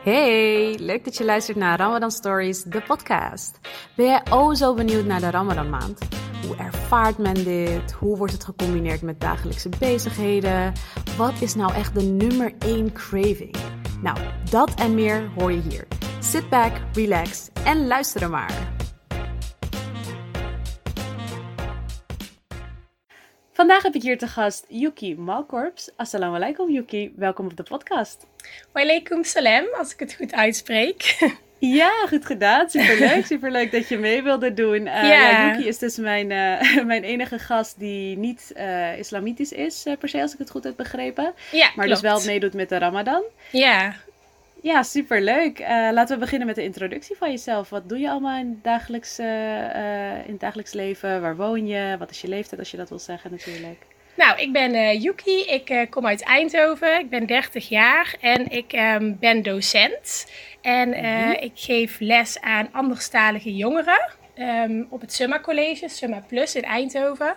Hey, leuk dat je luistert naar Ramadan Stories, de podcast. Ben jij oh zo benieuwd naar de Ramadan maand? Hoe ervaart men dit? Hoe wordt het gecombineerd met dagelijkse bezigheden? Wat is nou echt de nummer 1 craving? Nou, dat en meer hoor je hier. Sit back, relax en luister er maar. Vandaag heb ik hier te gast Yuki Malkorps. Assalamu alaikum Yuki, welkom op de podcast. Walaikum salam, als ik het goed uitspreek. Ja, goed gedaan. Superleuk. Superleuk dat je mee wilde doen. Uh, ja. Yuki is dus mijn, uh, mijn enige gast die niet uh, islamitisch is, per se, als ik het goed heb begrepen. Ja, maar klopt. dus wel meedoet met de Ramadan. Ja. Ja, superleuk. laten we beginnen met de introductie van jezelf. Wat doe je allemaal in dagelijks, in het dagelijks leven? Waar woon je? Wat is je leeftijd, als je dat wil zeggen natuurlijk? Nou, ik ben uh, Yuki. Ik uh, kom uit Eindhoven. Ik ben 30 jaar en ik um, ben docent. En uh, mm-hmm. ik geef les aan anderstalige jongeren um, op het Summa College, Summa Plus in Eindhoven.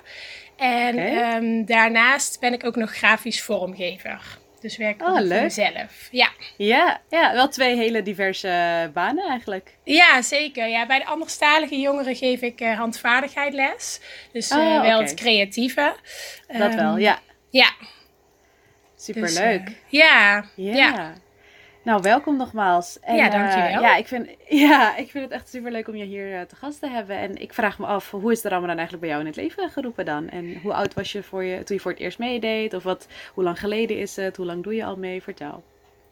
En okay. um, daarnaast ben ik ook nog grafisch vormgever. Dus werk ik oh, voor mezelf. Ja. ja. Ja, wel twee hele diverse banen eigenlijk. Ja, zeker. Ja, bij de anderstalige jongeren geef ik uh, handvaardigheid les. Dus uh, oh, wel okay. het creatieve. Dat um, wel, ja. Ja. Superleuk. Dus, uh, ja. ja. ja. Nou, welkom nogmaals. En, ja, dankjewel. Uh, ja, ik vind, ja, ik vind het echt superleuk om je hier uh, te gast te hebben. En ik vraag me af, hoe is de Ramadan eigenlijk bij jou in het leven geroepen dan? En hoe oud was je, voor je toen je voor het eerst meedeed? Of wat, hoe lang geleden is het? Hoe lang doe je al mee? Vertel.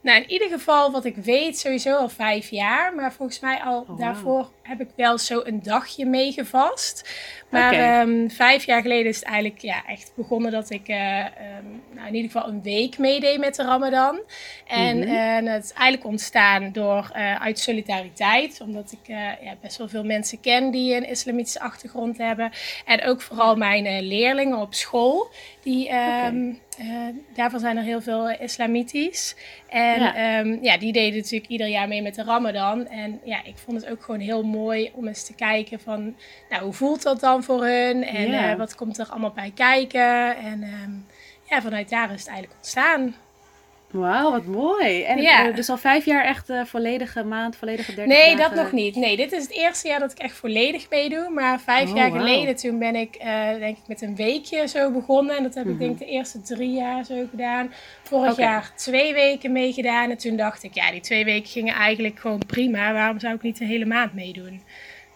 Nou, in ieder geval, wat ik weet, sowieso al vijf jaar. Maar volgens mij al oh, daarvoor wow. heb ik wel zo een dagje meegevast. Maar okay. um, vijf jaar geleden is het eigenlijk ja, echt begonnen dat ik uh, um, nou, in ieder geval een week meedeed met de Ramadan. En mm -hmm. uh, het is eigenlijk ontstaan door, uh, uit solidariteit. Omdat ik ja, best wel veel mensen ken die een islamitische achtergrond hebben. En ook vooral mijn leerlingen op school. Die, um, okay. Uh, daarvan zijn er heel veel islamitisch. En ja. Um, ja. die deden natuurlijk ieder jaar mee met de Ramadan. En ja, ik vond het ook gewoon heel mooi om eens te kijken van, nou, hoe voelt dat dan voor hun? En ja. uh, wat komt er allemaal bij kijken? En um, ja, vanuit daar is het eigenlijk ontstaan. Wauw, wat mooi. En ja. dus al vijf jaar echt uh, volledige maand, volledige dertig Nee, dagen. dat nog niet. Nee, dit is het eerste jaar dat ik echt volledig meedoe. Maar vijf Oh, jaar geleden, toen ben ik uh, denk ik met een weekje zo begonnen. En dat heb Mhm. ik denk ik de eerste drie jaar zo gedaan. Vorig jaar twee weken meegedaan. En toen dacht ik, ja, die twee weken gingen eigenlijk gewoon prima. Waarom zou ik niet de hele maand meedoen?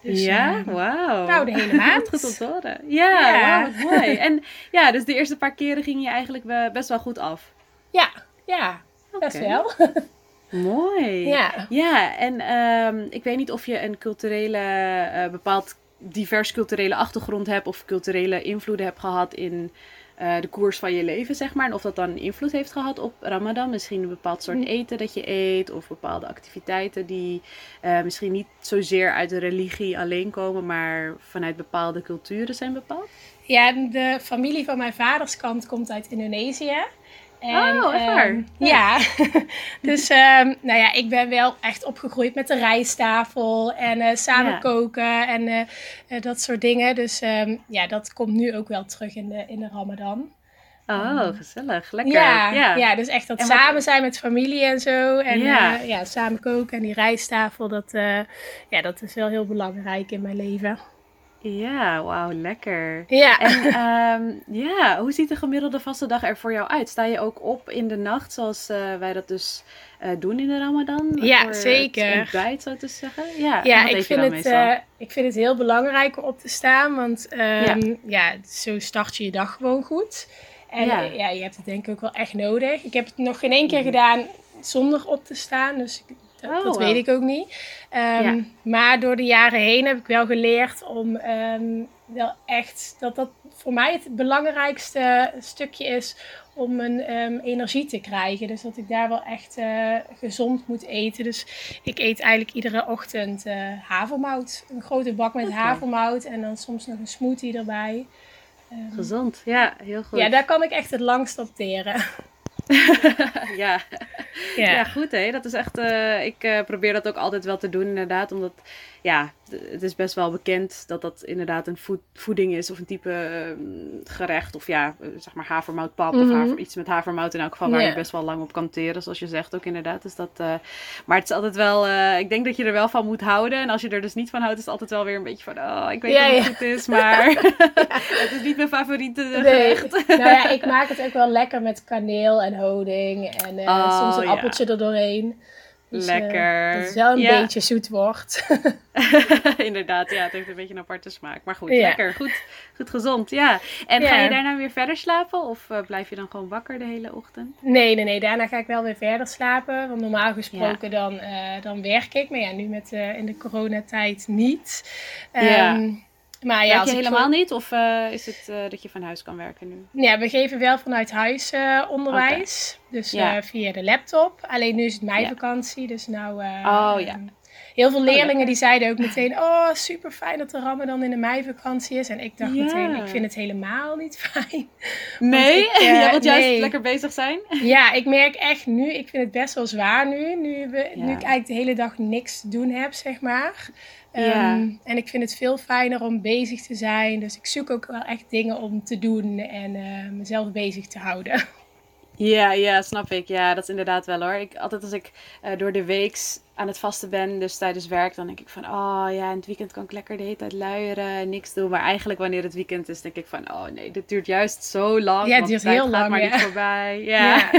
Dus, ja, eh, wauw. nou, de hele maand. Goed om te horen. Ja, wat mooi. En ja, dus de eerste paar keren ging je eigenlijk be- best wel goed af. Ja, ja, best Oké. wel. Mooi. Ja. Ja, en ehm, ik weet niet of je een culturele, eh, bepaald divers culturele achtergrond hebt of culturele invloeden hebt gehad in eh, de koers van je leven, zeg maar. En of dat dan invloed heeft gehad op Ramadan. Misschien een bepaald soort Hm. eten dat je eet of bepaalde activiteiten die eh, misschien niet zozeer uit de religie alleen komen, maar vanuit bepaalde culturen zijn bepaald. Ja, de familie van mijn vaderskant komt uit Indonesië. En, Oh, echt waar? ehm, ja, dus ehm, nou ja, ik ben wel echt opgegroeid met de rijsttafel en eh, samen Ja. koken en eh, eh, dat soort dingen. Dus ehm, ja, dat komt nu ook wel terug in de, in de Ramadan. Oh, gezellig. Lekker. Ja, ja. dus echt dat wat- samen zijn met familie en zo. En Ja. ja, ja samen koken en die rijsttafel, dat, ja, dat is wel heel belangrijk in mijn leven. Ja, wauw, lekker. Ja. En ehm, ja, hoe ziet de gemiddelde vaste dag er voor jou uit? Sta je ook op in de nacht, zoals eh, wij dat dus eh, doen in de Ramadan? Ja, voor zeker. Het ontbijt, zo te zeggen. Ja, Ja, ik vind, het, eh, ik vind het heel belangrijk om op te staan, want ehm, ja. zo start je je dag gewoon goed. En Ja. je hebt het denk ik ook wel echt nodig. Ik heb het nog geen één keer Mhm. gedaan zonder op te staan, dus ik- dat, Oh, dat weet ik ook niet. Ehm, Ja. Maar door de jaren heen heb ik wel geleerd om ehm, wel echt, dat dat voor mij het belangrijkste stukje is om mijn ehm, energie te krijgen. Dus dat ik daar wel echt eh, gezond moet eten. Dus ik eet eigenlijk iedere ochtend eh, havermout. Een grote bak met havermout en dan soms nog een smoothie erbij. Gezond, ja, heel goed. ja, daar kan ik echt het langst op teren. ja. Ja. Goed hè. Dat is echt, eh, ik eh, probeer dat ook altijd wel te doen inderdaad. Omdat, ja, het is best wel bekend dat dat inderdaad een voeding is of een type ehm, gerecht. Of ja, eh, zeg maar havermoutpap of mhm. haver, iets met havermout in elk geval waar je best wel lang op kan teren, zoals je zegt ook inderdaad. Dus dat, uh, maar het is altijd wel, uh, ik denk dat je er wel van moet houden. En als je er dus niet van houdt, is het altijd wel weer een beetje van, oh, ik weet ja, dat het is, maar het is niet mijn favoriete nee. gerecht. nou ja, ik maak het ook wel lekker met kaneel en honing en oh, soms een appeltje er doorheen. Dus, eh, Lekker. dat het wel een beetje zoet wordt. Inderdaad, ja, het heeft een beetje een aparte smaak. Maar goed, lekker. Goed, goed gezond, ja. En ga je daarna weer verder slapen? Of uh, blijf je dan gewoon wakker de hele ochtend? Nee, nee, nee. Daarna ga ik wel weer verder slapen. Want normaal gesproken dan, uh, dan werk ik. Maar ja, nu met, in de coronatijd niet. Um, maar ja, Werk je helemaal niet? Of uh, is het uh, dat je van huis kan werken nu? Ja, we geven wel vanuit huis uh, onderwijs. Okay. Dus ja. via de laptop. Alleen nu is het meivakantie. Ja. Dus nou... oh ja. Heel veel oh, leerlingen die zeiden ook meteen... Oh, super fijn dat de Ramadan in de meivakantie is. En ik dacht meteen, ik vind het helemaal niet fijn. Nee? Want ik, ja, want juist lekker bezig zijn? Ja, ik merk echt nu... Ik vind het best wel zwaar nu. Nu, we, nu ik eigenlijk de hele dag niks te doen heb, zeg maar. Ja. Ehm, en ik vind het veel fijner om bezig te zijn. Dus ik zoek ook wel echt dingen om te doen en uh, mezelf bezig te houden. Ja, ja, snap ik. Ja, dat is inderdaad wel hoor. Ik, altijd als ik uh, door de weeks aan het vasten ben, dus tijdens werk, dan denk ik van, oh ja, in het weekend kan ik lekker de hele tijd luieren, niks doen. Maar eigenlijk wanneer het weekend is, denk ik van, oh nee, dit duurt juist zo lang. Ja, het duurt heel lang. maar niet voorbij. Ja,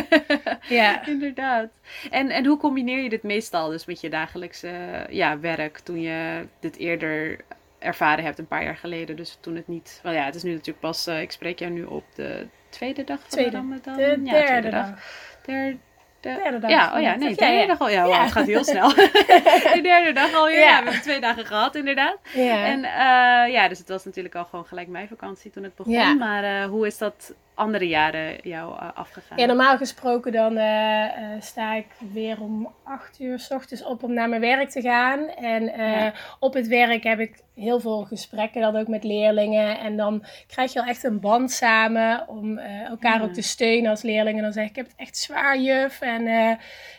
ja. inderdaad. En, en hoe combineer je dit meestal dus met je dagelijkse ja, werk, toen je dit eerder ervaren hebt, een paar jaar geleden. Dus toen het niet, wel ja, het is nu natuurlijk pas, uh, ik spreek jou nu op de tweede dag van tweede. de Ramadan. De ja, derde dag. dag. Derde, de derde dag. Ja, oh ja, nee, de derde dag al. Ja, het gaat heel snel. de derde dag alweer. Ja. we hebben twee dagen gehad, inderdaad. Ja. En uh, ja, dus het was natuurlijk al gewoon gelijk mijn vakantie toen het begon. Maar uh, hoe is dat andere jaren jou uh, afgegaan? Ja, normaal gesproken dan uh, sta ik weer om acht uur s ochtends op om naar mijn werk te gaan. En ja. op het werk heb ik heel veel gesprekken dan ook met leerlingen. En dan krijg je al echt een band samen om elkaar ook te steunen als leerlingen. Dan zeg ik, ik heb het echt zwaar juf. En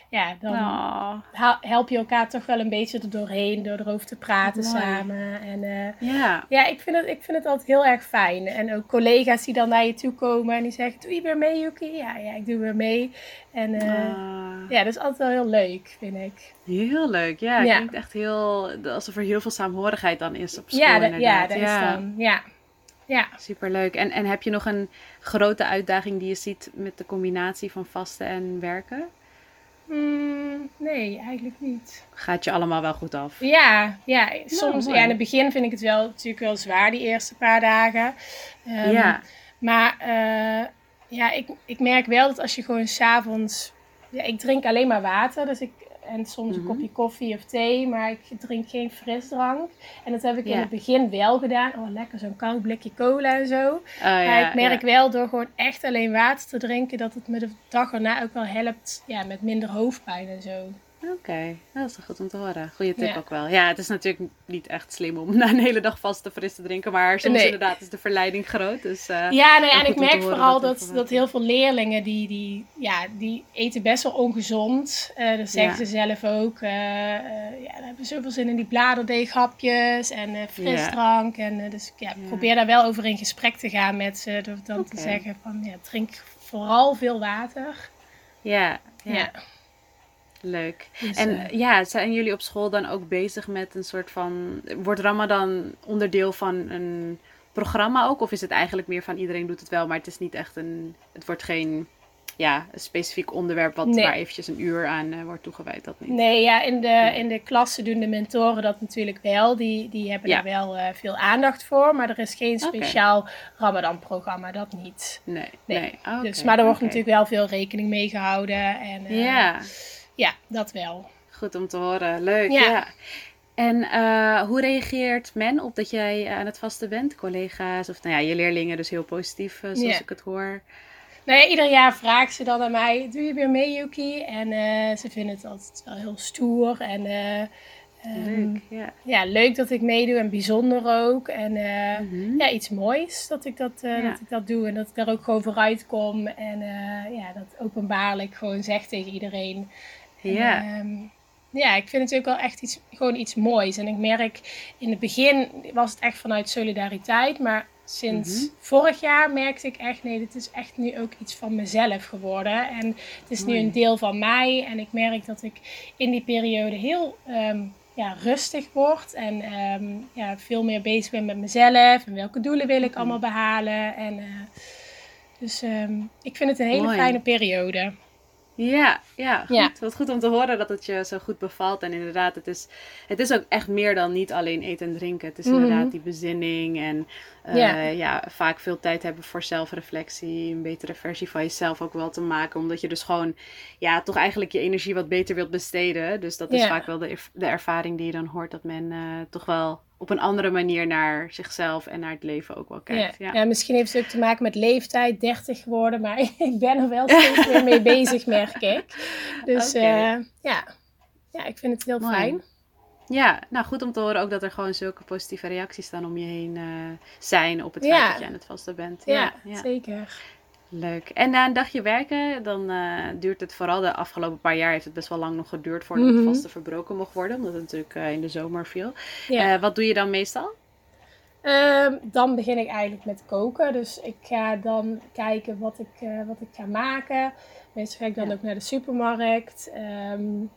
ja, dan oh. help je elkaar toch wel een beetje er doorheen door erover te praten samen. En uh, ja, ja ik, vind het, ik vind het altijd heel erg fijn. En ook collega's die dan naar je toe komen en die zeggen: Doe je weer mee, Yuki? Ja, ja ik doe weer mee. En uh, ja, dat is altijd wel heel leuk, vind ik. Heel leuk, ja. Het ja. klinkt echt heel alsof er heel veel saamhorigheid dan is op school. Ja, dat, ja, dat is dan. Ja. Ja. Superleuk. En, en heb je nog een grote uitdaging die je ziet met de combinatie van vasten en werken? Mm, nee, eigenlijk niet. Gaat je allemaal wel goed af? Ja, ja soms. ja, in het begin vind ik het wel natuurlijk wel zwaar, die eerste paar dagen. Um, ja. Maar uh, ja, ik, ik merk wel dat als je gewoon s'avonds... Ja, ik drink alleen maar water, dus ik en soms een mhm. kopje koffie of thee, maar ik drink geen frisdrank. En dat heb ik in het begin wel gedaan. Oh, lekker zo'n koud blikje cola en zo. Oh, maar ik merk wel door gewoon echt alleen water te drinken, dat het me de dag erna ook wel helpt ja, met minder hoofdpijn en zo. Oké, dat is goed om te horen. Goeie tip ook wel. Ja, het is natuurlijk niet echt slim om na een hele dag vast te fris te drinken, maar soms inderdaad is de verleiding groot. Dus, uh, ja, nee, en ik merk vooral dat, dat, heel veel leerlingen die, die, ja, die eten best wel ongezond. Uh, dat zeggen ze zelf ook. Uh, ja, dan hebben zoveel zin in die bladerdeeghapjes en frisdrank. En, dus ja, probeer daar wel over in gesprek te gaan met ze. Door dan te zeggen van ja, drink vooral veel water. ja. ja. Leuk. Dus, en uh, ja, zijn jullie op school dan ook bezig met een soort van. Wordt Ramadan onderdeel van een programma ook? Of is het eigenlijk meer van iedereen doet het wel, maar het is niet echt een. Het wordt geen ja, een specifiek onderwerp wat nee. waar eventjes een uur aan uh, wordt toegewijd. Dat niet. Nee, ja, in de, in de klassen doen de mentoren dat natuurlijk wel. Die, die hebben ja. wel uh, veel aandacht voor. Maar er is geen speciaal okay. Ramadan-programma, dat niet. Nee, nee. nee. Okay, dus, maar er wordt okay. natuurlijk wel veel rekening mee gehouden. En, uh, ja. Ja, dat wel. Goed om te horen. Leuk. Ja. En uh, hoe reageert men op dat jij aan het vasten bent? Collega's of nou ja, je leerlingen, dus heel positief, uh, zoals ik het hoor. Nou ja, ieder jaar vraagt ze dan aan mij: Doe je weer mee, Yuki? En uh, ze vinden het altijd wel heel stoer. En um, leuk, ja. ja. leuk dat ik meedoe en bijzonder ook. En mm -hmm. ja, iets moois dat ik dat, ja. dat ik dat doe en dat ik daar ook gewoon vooruit kom. En ja, dat openbaarlijk gewoon zeg tegen iedereen. Ja. En, um, ja, ik vind het ook wel echt iets, gewoon iets moois. En ik merk, in het begin was het echt vanuit solidariteit. Maar sinds mhm. vorig jaar merkte ik echt, nee, dit is echt nu ook iets van mezelf geworden. En het is nu een deel van mij. En ik merk dat ik in die periode heel ehm, ja, rustig word. En ehm, ja, veel meer bezig ben met mezelf. En welke doelen wil ik mhm. allemaal behalen. En, uh, dus ehm, ik vind het een hele fijne periode. Ja, ja, goed. Wat goed om te horen dat het je zo goed bevalt. En inderdaad, het is, het is ook echt meer dan niet alleen eten en drinken. Het is mhm. inderdaad die bezinning en uh, ja. vaak veel tijd hebben voor zelfreflectie. Een betere versie van jezelf ook wel te maken. Omdat je dus gewoon, ja, toch eigenlijk je energie wat beter wilt besteden. Dus dat is vaak wel de, de ervaring die je dan hoort. Dat men uh, toch wel op een andere manier naar zichzelf en naar het leven ook wel kijkt. Ja, ja. misschien heeft het ook te maken met leeftijd, 30 geworden, maar ik ben er wel steeds weer mee bezig, merk ik. Dus okay. uh, ja. ja, ik vind het heel fijn. Ja, nou goed om te horen ook dat er gewoon zulke positieve reacties dan om je heen uh, zijn op het feit dat je aan het vasten bent. Ja, ja, zeker. Leuk. En na een dagje werken, dan uh, duurt het vooral de afgelopen paar jaar heeft het best wel lang nog geduurd voordat mm -hmm. het vaste verbroken mocht worden, omdat het natuurlijk uh, in de zomer viel. Ja. Uh, wat doe je dan meestal? Uh, dan begin ik eigenlijk met koken. Dus ik ga dan kijken wat ik, wat ik ga maken. Meestal ga ik dan ja. ook naar de supermarkt. Um,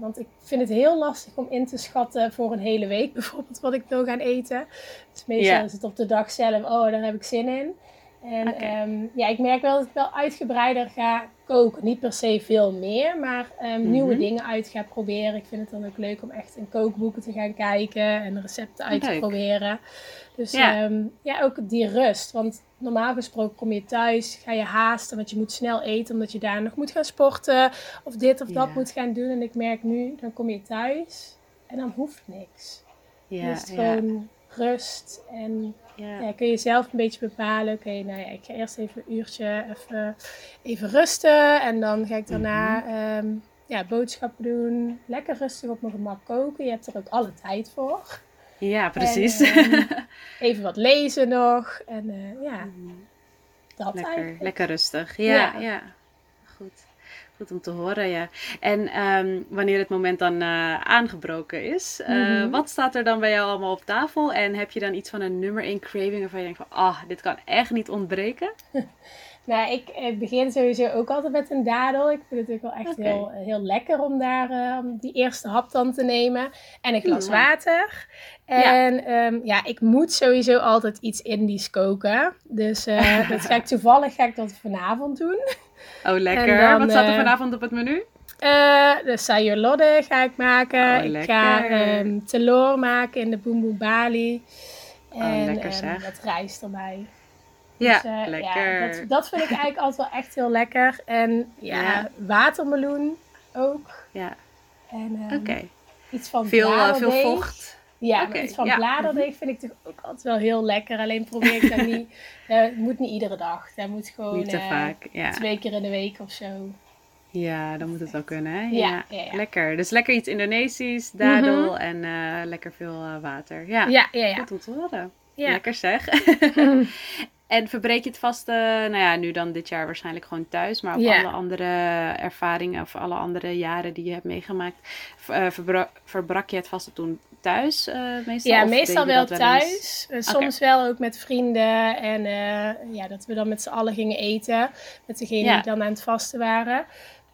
want ik vind het heel lastig om in te schatten voor een hele week bijvoorbeeld wat ik wil gaan eten. Dus meestal ja. is het op de dag zelf, oh daar heb ik zin in. En okay. um, ja, ik merk wel dat ik wel uitgebreider ga koken. Niet per se veel meer, maar um, mm -hmm. nieuwe dingen uit ga proberen. Ik vind het dan ook leuk om echt in kookboeken te gaan kijken en recepten uit leuk. te proberen. Dus ja. Um, ja, ook die rust. Want normaal gesproken kom je thuis, ga je haasten, want je moet snel eten omdat je daar nog moet gaan sporten of dit of dat ja. moet gaan doen. En ik merk nu, dan kom je thuis en dan hoeft niks. Ja, dus gewoon rust en ja. ja. kun je zelf een beetje bepalen. Oké, okay, nou ja, ik ga eerst even een uurtje even, even rusten. En dan ga ik daarna mm -hmm. um, ja, boodschappen doen. Lekker rustig op mijn gemak koken. Je hebt er ook alle tijd voor. Ja, precies. En, um, even wat lezen nog. En uh, ja, mm. dat lekker, eigenlijk. Lekker rustig. Ja, ja. ja. Goed. Goed om te horen, ja. En um, wanneer het moment dan uh, aangebroken is, uh, mm -hmm. wat staat er dan bij jou allemaal op tafel? En heb je dan iets van een nummer in craving waarvan je denkt van, ah, dit kan echt niet ontbreken? nou, ik, ik, begin sowieso ook altijd met een dadel. Ik vind het ook wel echt okay. heel, heel lekker om daar uh, die eerste hap dan te nemen. En een glas ja. water. En ja. Um, ja, ik moet sowieso altijd iets Indisch koken. Dus uh, dat ga ik toevallig ga ik dat vanavond doen. Oh, lekker. Dan, Wat staat er vanavond op het menu? Uh, de sayur lodeh ga ik maken. Oh, ik ga um, telor maken in de boemboe bali. En oh, lekker, um, zeg. met rijst erbij. Ja, dus, uh, lekker. Ja, dat, dat, vind ik eigenlijk altijd wel echt heel lekker. En ja, ja. watermeloen ook. Ja. En um, okay. iets van veel, uh, veel vocht. Ja, okay. iets van ja. bladerdeeg vind ik toch ook altijd wel heel lekker. Alleen probeer ik dat niet. Het moet niet iedere dag. Dat moet gewoon niet te uh, vaak. Ja. twee keer in de week of zo. Ja, dan moet het wel kunnen, hè? Ja, ja, ja, lekker. Dus lekker iets Indonesisch, dadel mm -hmm. en uh, lekker veel uh, water. Ja, ja, ja, ja. goed om te horen. Lekker zeg. En verbreek je het vaste, nou ja, nu dan dit jaar waarschijnlijk gewoon thuis, maar yeah. alle andere ervaringen of alle andere jaren die je hebt meegemaakt, uh, verbra verbrak je het vaste toen thuis uh, meestal? Ja, meestal wel thuis. Soms okay. wel ook met vrienden en ja, dat we dan met z'n allen gingen eten met degenen die dan aan het vasten waren.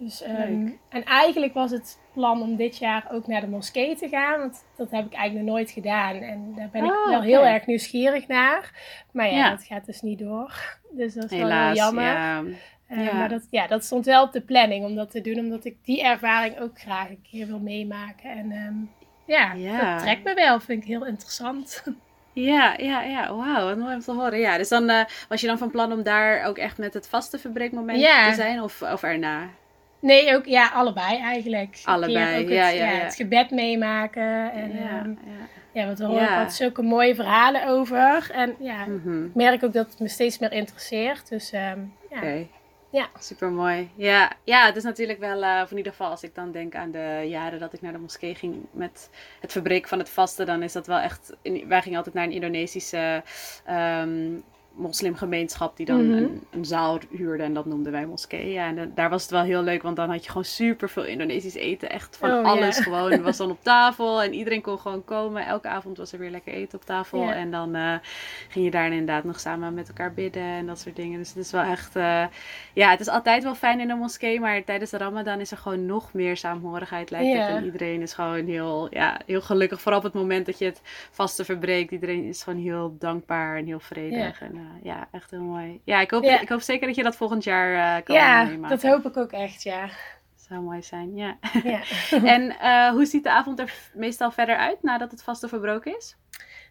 Dus, um, en eigenlijk was het plan om dit jaar ook naar de moskee te gaan. Want dat heb ik eigenlijk nog nooit gedaan. En daar ben ik oh, wel okay. heel erg nieuwsgierig naar. Maar ja, ja, dat gaat dus niet door. Dus dat is Helaas, wel heel jammer. Ja. Uh, ja. Maar dat, ja, dat stond wel op de planning om dat te doen. Omdat ik die ervaring ook graag een keer wil meemaken. En um, ja, dat trekt me wel. Vind ik heel interessant. Ja, ja, ja. Wauw, wat mooi om te horen. Ja, dus dan uh, was je dan van plan om daar ook echt met het vaste verbreekmoment te zijn? Of, of erna? Nee, ook ja, allebei eigenlijk. Allebei, ook het, ja, ja, ja, het gebed meemaken. En, ja, um, ja. want we horen ja. altijd zulke mooie verhalen over. En ja, mm -hmm. ik merk ook dat het me steeds meer interesseert. Dus um, ja. Okay. Ja. Super mooi. Ja, ja, het is natuurlijk wel, uh, in ieder geval als ik dan denk aan de jaren dat ik naar de moskee ging met het verbreken van het vasten, dan is dat wel echt. In, wij gingen altijd naar een Indonesische um, moslimgemeenschap die dan mhm. een, een, zaal huurde en dat noemden wij moskee. Ja, en daar was het wel heel leuk, want dan had je gewoon super veel Indonesisch eten. Echt van oh, alles gewoon. was dan op tafel en iedereen kon gewoon komen. Elke avond was er weer lekker eten op tafel. En dan uh, ging je daar inderdaad nog samen met elkaar bidden en dat soort dingen. Dus het is wel echt, uh, ja, het is altijd wel fijn in een moskee, maar tijdens de Ramadan is er gewoon nog meer saamhorigheid lijkt het. En iedereen is gewoon heel, ja, heel gelukkig. Vooral op het moment dat je het vaste verbreekt. Iedereen is gewoon heel dankbaar en heel vredig. En, ja, echt heel mooi. Ja, ik hoop, ik hoop zeker dat je dat volgend jaar uh, kan ja, meemaken. Ja, dat hoop ik ook echt, ja. Zou mooi zijn, ja. ja. en uh, hoe ziet de avond er meestal verder uit nadat het vaste verbroken is?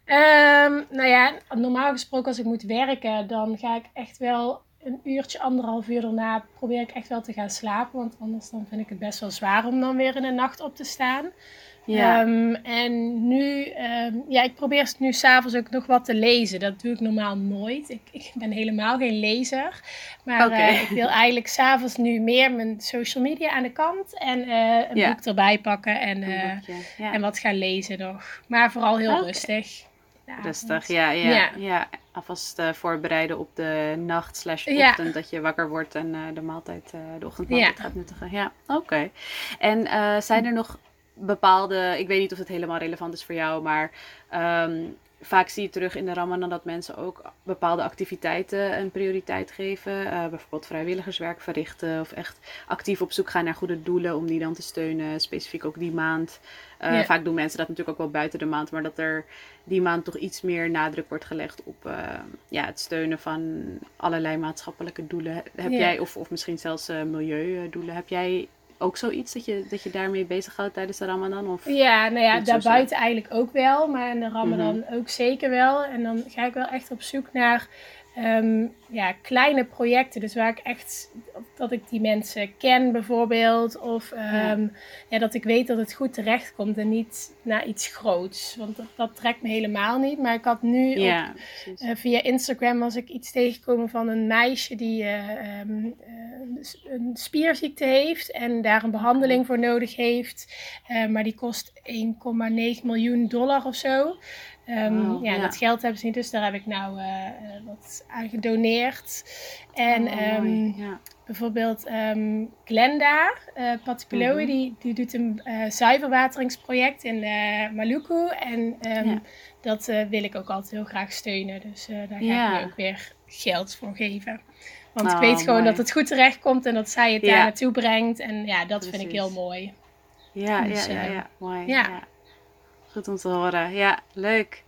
Um, nou ja, normaal gesproken als ik moet werken, dan ga ik echt wel een uurtje, anderhalf uur daarna probeer ik echt wel te gaan slapen. Want anders dan vind ik het best wel zwaar om dan weer in de nacht op te staan. Ja. Ehm, en nu, um, ja, ik probeer nu s'avonds ook nog wat te lezen. Dat doe ik normaal nooit. Ik, ik ben helemaal geen lezer. Maar uh, ik wil eigenlijk s'avonds nu meer mijn social media aan de kant. En uh, een boek erbij pakken en, uh, en wat gaan lezen nog. Maar vooral heel rustig. Rustig, ja, ja, ja. Alvast voorbereiden op de nacht slash ochtend dat je wakker wordt en de maaltijd, de ochtendmaaltijd gaat nuttigen. Ja, oké. En zijn er nog bepaalde, ik weet niet of het helemaal relevant is voor jou, maar ehm, vaak zie je terug in de Ramadan dat mensen ook bepaalde activiteiten een prioriteit geven. Uh, bijvoorbeeld vrijwilligerswerk verrichten of echt actief op zoek gaan naar goede doelen om die dan te steunen, specifiek ook die maand. Uh, Vaak doen mensen dat natuurlijk ook wel buiten de maand, maar dat er die maand toch iets meer nadruk wordt gelegd op uh, ja, het steunen van allerlei maatschappelijke doelen. Heb jij, of, of misschien zelfs milieudoelen, heb jij ook zoiets dat je, dat je daarmee bezighoudt tijdens de Ramadan? Of ja, nou ja, daarbuiten eigenlijk ook wel, maar in de Ramadan mhm. ook zeker wel. En dan ga ik wel echt op zoek naar Ehm, ja, kleine projecten. Dus waar ik echt, dat ik die mensen ken bijvoorbeeld. Of ehm, ja. dat ik weet dat het goed terecht komt en niet naar iets groots. Want dat, dat trekt me helemaal niet. Maar ik had nu ja, op, uh, via Instagram was ik iets tegengekomen van een meisje die uh, um, een spierziekte heeft. En daar een behandeling voor nodig heeft. maar die kost 1,9 miljoen dollar of zo. Um, ja, dat geld hebben ze niet, dus daar heb ik nou uh, wat aan gedoneerd. En oh, um, ja. bijvoorbeeld um, Glenda uh, die, die doet een uh, zuiverwateringsproject in Maluku. En ja. dat wil ik ook altijd heel graag steunen. Dus daar ga ik nu ook weer geld voor geven. Want ik oh, weet gewoon dat het goed terecht komt en dat zij het daar naartoe brengt. En ja, dat vind ik heel mooi. Dus, ja, ja, mooi. ja. Goed om te horen. Ja, leuk.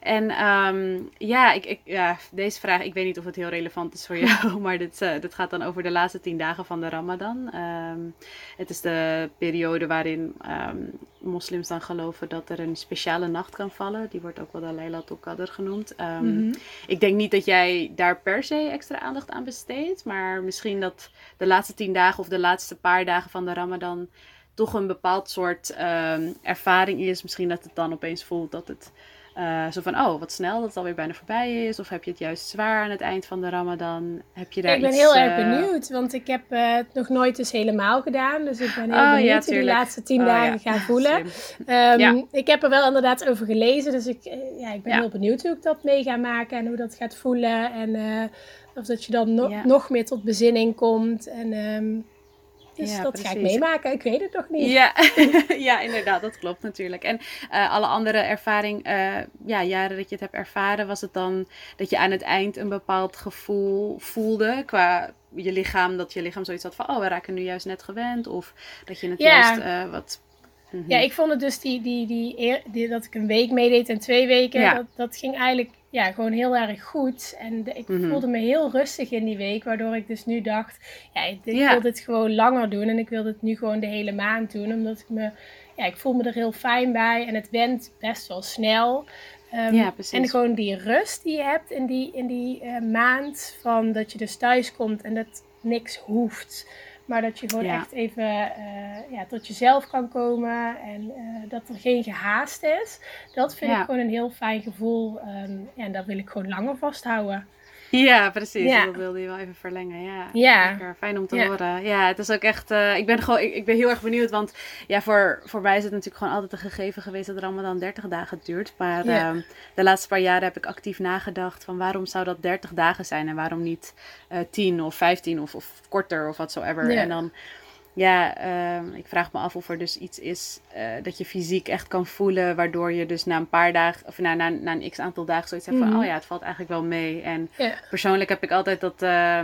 En um, ja, ik, ik, ja, deze vraag, ik weet niet of het heel relevant is voor jou, maar dit, uh, dit gaat dan over de laatste tien dagen van de Ramadan. Um, het is de periode waarin um, moslims dan geloven dat er een speciale nacht kan vallen. Die wordt ook wel de Laylatul Qadr genoemd. Mm Ik denk niet dat jij daar per se extra aandacht aan besteedt, maar misschien dat de laatste tien dagen of de laatste paar dagen van de Ramadan toch een bepaald soort um, ervaring is. Misschien dat het dan opeens voelt dat het uh, zo van, oh, wat snel dat het alweer bijna voorbij is. Of heb je het juist zwaar aan het eind van de Ramadan? Heb je daar ik ben heel erg eh, benieuwd, want ik heb uh, het nog nooit dus helemaal gedaan. Dus ik ben heel oh, benieuwd hoe de laatste tien oh, dagen ja. gaan voelen. Um, ja. Ik heb er wel inderdaad over gelezen, dus ik, ja, ik ben heel benieuwd hoe ik dat mee ga maken en hoe dat gaat voelen. En of dat je dan no nog meer tot bezinning komt. En um, dus ja, dat precies. ga ik meemaken. Ik weet het toch niet. Ja, ja inderdaad, dat klopt natuurlijk. En uh, alle andere ervaring, uh, ja, jaren dat je het hebt ervaren, was het dan dat je aan het eind een bepaald gevoel voelde qua je lichaam, dat je lichaam zoiets had van, oh, we raken nu juist net gewend, of dat je het ja. juist uh, wat Mhm. Ja, ik vond het dus die, die, die, die, dat ik een week meedeed en twee weken, dat, dat ging eigenlijk ja, gewoon heel erg goed. En ik mhm. voelde me heel rustig in die week, waardoor ik dus nu dacht, ja, ik, wil dit gewoon langer doen en ik wil dit nu gewoon de hele maand doen, omdat ik me, ja, ik voel me er heel fijn bij en het went best wel snel. Um, ja, en gewoon die rust die je hebt in die, in die uh, maand, van dat je dus thuis komt en dat niks hoeft. Maar dat je gewoon echt even uh, ja, tot jezelf kan komen en uh, dat er geen gehaast is. Dat vind ik gewoon een heel fijn gevoel. Um, ja, en dat wil ik gewoon langer vasthouden. Ja, precies. Ja. Dat wilde je wel even verlengen. Ja, ja. fijn om te horen. Ja, het is ook echt. Uh, ik ben gewoon, ik, ik, ben heel erg benieuwd. Want ja, voor, voor mij is het natuurlijk gewoon altijd een gegeven geweest dat dan 30 dagen duurt. Maar uh, de laatste paar jaren heb ik actief nagedacht van waarom zou dat 30 dagen zijn en waarom niet uh, eh, 10 of 15 of, of korter of whatsoever. En dan ja, ehm, ik vraag me af of er dus iets is uh, dat je fysiek echt kan voelen, waardoor je dus na een paar dagen, of na, na, na een x aantal dagen zoiets hebt van, mhm. oh ja, het valt eigenlijk wel mee. En persoonlijk heb ik altijd dat, uh,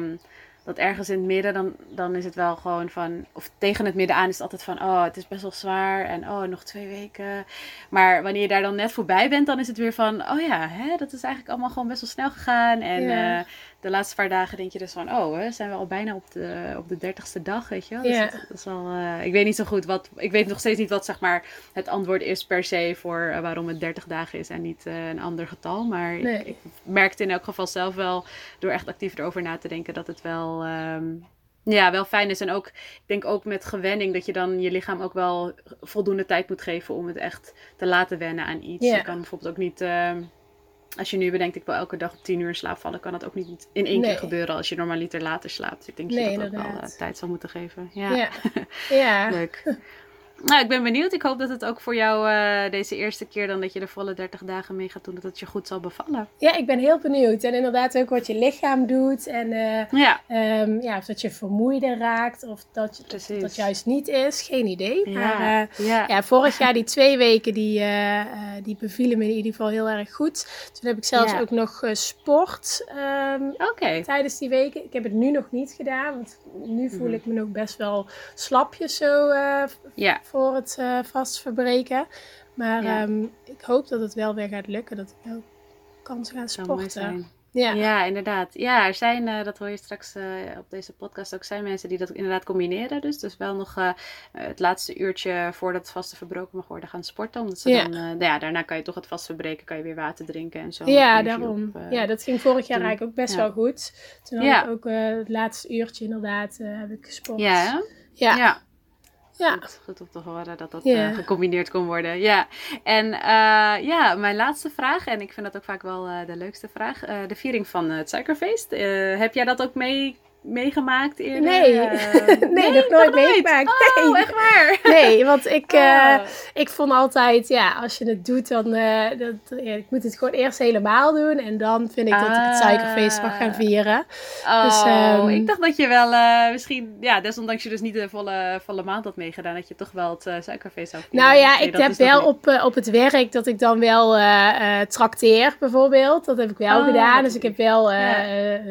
dat ergens in het midden, dan, dan is het wel gewoon van, of tegen het midden aan is het altijd van, oh, het is best wel zwaar en oh, nog twee weken. Maar wanneer je daar dan net voorbij bent, dan is het weer van, oh ja, hè, dat is eigenlijk allemaal gewoon best wel snel gegaan. En uh, de laatste paar dagen denk je dus van, oh, hè, zijn we al bijna op de, op de dertigste dag, weet je wel. Dus dat, is wel, uh, ik weet niet zo goed wat, ik weet nog steeds niet wat zeg maar het antwoord is per se voor uh, waarom het 30 dagen is en niet uh, een ander getal. Maar nee. ik, ik, merkte in elk geval zelf wel, door echt actief erover na te denken, dat het wel... Um, ja, wel fijn is. En ook, ik denk ook met gewenning dat je dan je lichaam ook wel voldoende tijd moet geven om het echt te laten wennen aan iets. Je kan bijvoorbeeld ook niet, uh, als je nu bedenkt, ik wil elke dag op tien uur in slaap vallen, kan dat ook niet in één keer gebeuren als je normaliter later slaapt. Ik denk dat je dat ook wel uh, tijd zal moeten geven. Ja, ja. ja. leuk. Nou, ik ben benieuwd. Ik hoop dat het ook voor jou uh, deze eerste keer dan dat je de volle 30 dagen mee gaat doen, dat het je goed zal bevallen. Ja, ik ben heel benieuwd. En inderdaad ook wat je lichaam doet. En uh, ja. Um, ja, of dat je vermoeider raakt of dat, dat, dat juist niet is. Geen idee. Ja. Maar uh, ja. ja. vorig jaar die twee weken, die, die bevielen me in ieder geval heel erg goed. Toen heb ik zelfs ook nog um, okay. tijdens die weken. Ik heb het nu nog niet gedaan, want nu voel mhm. ik me nog best wel slapjes zo. ja voor het uh, vast verbreken. Maar ehm, ik hoop dat het wel weer gaat lukken. Dat ik wel kan gaan sporten. Ja. ja, inderdaad. Ja, er zijn, uh, dat hoor je straks uh, op deze podcast ook, zijn mensen die dat inderdaad combineren. Dus, dus wel nog uh, het laatste uurtje voordat het vaste verbroken mag worden gaan sporten. Omdat ze ja. dan, nou ja, daarna kan je toch het vast verbreken, kan je weer water drinken en zo. Ja, daarom. ja, dat ging vorig jaar eigenlijk ook best wel goed. Toen had ik ook het laatste uurtje inderdaad heb ik gesport. Ja, ja. Ja. Goed, goed om te horen dat dat uh, gecombineerd kon worden. Ja. En uh, ja, mijn laatste vraag, en ik vind dat ook vaak wel uh, de leukste vraag. de viering van het suikerfeest. heb jij dat ook mee meegemaakt eerder? Nee, uh, nee, nog nooit meegemaakt. Oh, nee. echt waar? Nee, want ik, uh, ik vond altijd, ja, als je het doet, dan uh, dat, ja, ik moet het gewoon eerst helemaal doen. En dan vind ik dat ik het suikerfeest mag gaan ah. vieren. Oh, dus, um, ik dacht dat je wel misschien, ja, desondanks je dus niet de volle, volle maand had meegedaan, dat je toch wel het suikerfeest zou vieren. Nou ja, ik heb wel op, op het werk dat ik dan wel trakteer, bijvoorbeeld. Dat heb ik wel oh, gedaan. Dus ik heb wel ja.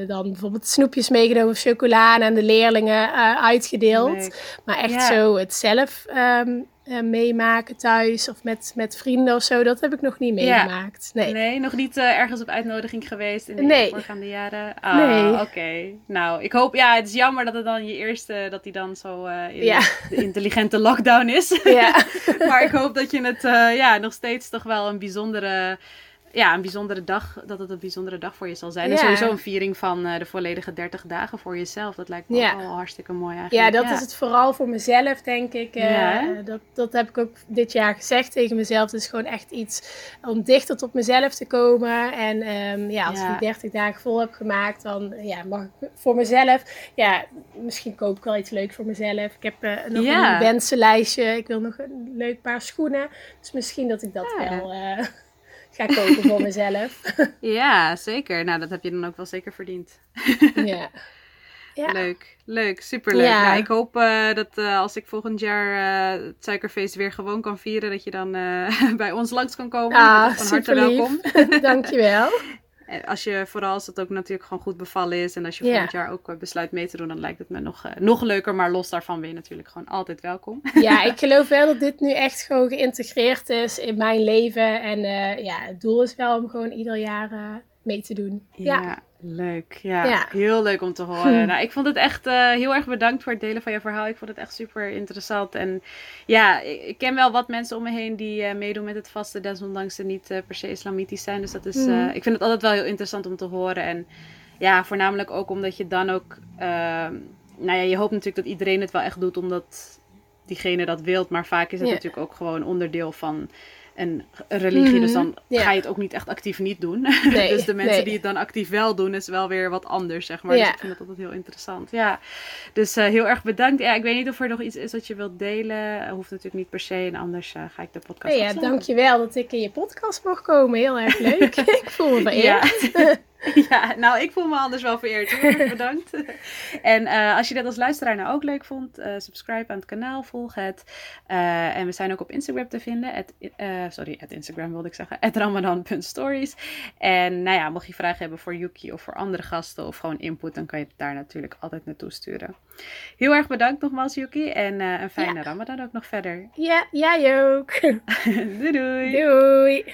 dan bijvoorbeeld snoepjes meegenomen chocola aan de leerlingen uh, uitgedeeld. Maar echt zo het zelf um, uh, meemaken thuis of met, met vrienden of zo, dat heb ik nog niet meegemaakt. Nee. nee, nog niet uh, ergens op uitnodiging geweest in de nee. voorgaande jaren? Ah, nee. oké. Nou, ik hoop, ja, het is jammer dat het dan je eerste, dat die dan zo in ja. de intelligente lockdown is. Ja. maar ik hoop dat je het ja, nog steeds toch wel een bijzondere ja, een bijzondere dag, dat het een bijzondere dag voor je zal zijn. En sowieso een viering van uh, de volledige 30 dagen voor jezelf. Dat lijkt me ja. ook al hartstikke mooi eigenlijk. Ja, dat is het vooral voor mezelf, denk ik. Uh, dat, dat heb ik ook dit jaar gezegd tegen mezelf. Het is gewoon echt iets om dichter tot mezelf te komen. En um, ja, als ik die 30 dagen vol heb gemaakt, dan ja, mag ik voor mezelf... Ja, misschien koop ik wel iets leuks voor mezelf. Ik heb uh, nog een wensenlijstje. Ik wil nog een leuk paar schoenen. Dus misschien dat ik dat wel ga koken voor mezelf. ja, zeker. Nou, dat heb je dan ook wel zeker verdiend. ja. ja. Leuk, leuk, superleuk. Ja. Nou, ik hoop uh, dat uh, als ik volgend jaar uh, het suikerfeest weer gewoon kan vieren, dat je dan bij ons langs kan komen. Ah, van harte welkom. Dankjewel. Als je, vooral als het ook natuurlijk gewoon goed bevallen is. En als je volgend jaar ook besluit mee te doen, dan lijkt het me nog, nog leuker. Maar los daarvan ben je natuurlijk gewoon altijd welkom. Ja, ik geloof wel dat dit nu echt gewoon geïntegreerd is in mijn leven. En ja, het doel is wel om gewoon ieder jaar mee te doen. ja. Leuk, ja. Heel leuk om te horen. Nou, ik vond het echt uh, heel erg bedankt voor het delen van je verhaal. Ik vond het echt super interessant. En ja, ik, ken wel wat mensen om me heen die uh, meedoen met het vasten, desondanks ze niet uh, per se islamitisch zijn. Dus dat is, mm. ik vind het altijd wel heel interessant om te horen. En ja, voornamelijk ook omdat je dan ook, ehm, nou ja, je hoopt natuurlijk dat iedereen het wel echt doet omdat diegene dat wilt. Maar vaak is het natuurlijk ook gewoon onderdeel van een religie. Dus dan mhm. ga je het ook niet echt actief niet doen. dus de mensen die het dan actief wel doen, is wel weer wat anders, zeg maar. Dus ik vind dat altijd heel interessant. Ja, dus uh, heel erg bedankt. Ja, ik weet niet of er nog iets is wat je wilt delen. Hoeft natuurlijk niet per se. En anders uh, ga ik de podcast Ja, dankjewel dat ik in je podcast mag komen. Heel erg leuk. ik voel me vereerd. Ja. ja, nou, ik voel me anders wel vereerd. Heel bedankt. en uh, als je dat als luisteraar nou ook leuk vond, uh, subscribe aan het kanaal, volg het. Uh, en we zijn ook op Instagram te vinden. At, sorry, at Instagram wilde ik zeggen. ramadan.stories. En nou ja, mocht je vragen hebben voor Yuki of voor andere gasten of gewoon input, dan kan je het daar natuurlijk altijd naartoe sturen. Heel erg bedankt nogmaals, Yuki. En een fijne Ramadan ook nog verder. Ja, jij ook. doei doei. Doei.